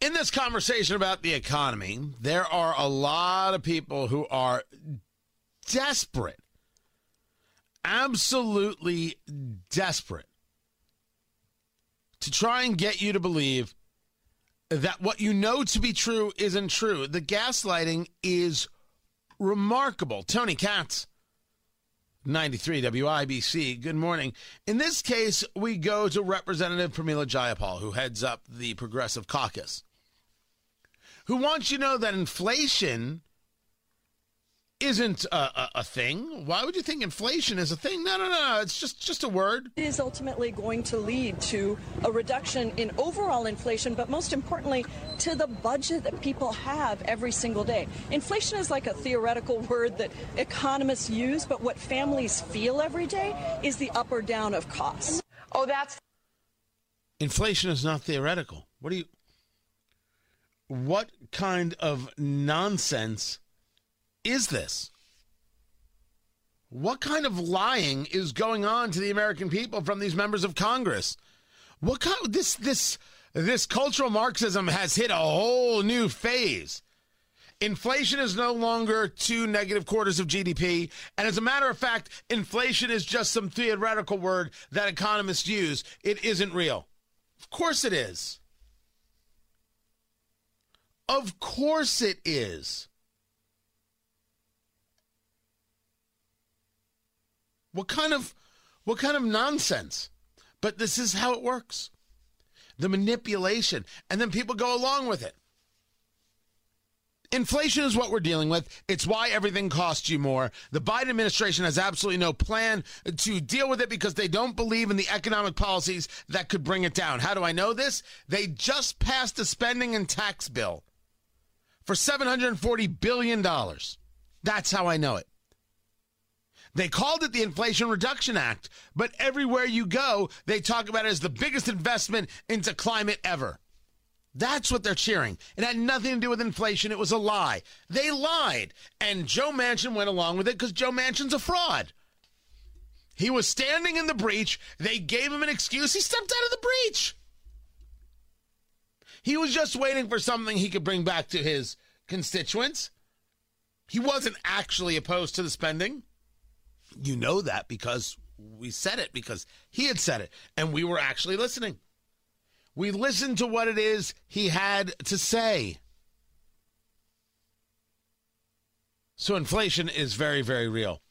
In this conversation about the economy, there are a lot of people who are desperate, absolutely desperate to try and get you to believe that what you know to be true isn't true. The gaslighting is remarkable. Tony Katz. 93 WIBC. Good morning. In this case, we go to Representative Pramila Jayapal, who heads up the Progressive Caucus, who wants you to know that inflation isn't a, a, a, thing. Why would you think inflation is a thing? No, no, no. It's just just a word. It is ultimately going to lead to a reduction in overall inflation, but most importantly, to the budget that people have every single day. Inflation is like a theoretical word that economists use, but what families feel every day is the up or down of costs. Oh, that's inflation is not theoretical. What do you? What kind of nonsense? is this? What kind of lying is going on to the American people from these members of Congress? What kind of, this this this cultural Marxism has hit a whole new phase. Inflation is no longer two negative quarters of GDP. And as a matter of fact, inflation is just some theoretical word that economists use. It isn't real. Of course it is. Of course it is. What kind of what kind of nonsense? But this is how it works. The manipulation and then people go along with it. Inflation is what we're dealing with. It's why everything costs you more. The Biden administration has absolutely no plan to deal with it because they don't believe in the economic policies that could bring it down. How do I know this? They just passed a spending and tax bill for $740 billion. That's how I know it. They called it the Inflation Reduction Act, but everywhere you go, they talk about it as the biggest investment into climate ever. That's what they're cheering. It had nothing to do with inflation. It was a lie. They lied. And Joe Manchin went along with it because Joe Manchin's a fraud. He was standing in the breach. They gave him an excuse. He stepped out of the breach. He was just waiting for something he could bring back to his constituents. He wasn't actually opposed to the spending. You know that because we said it, because he had said it, and we were actually listening. We listened to what it is he had to say. So inflation is very, very real.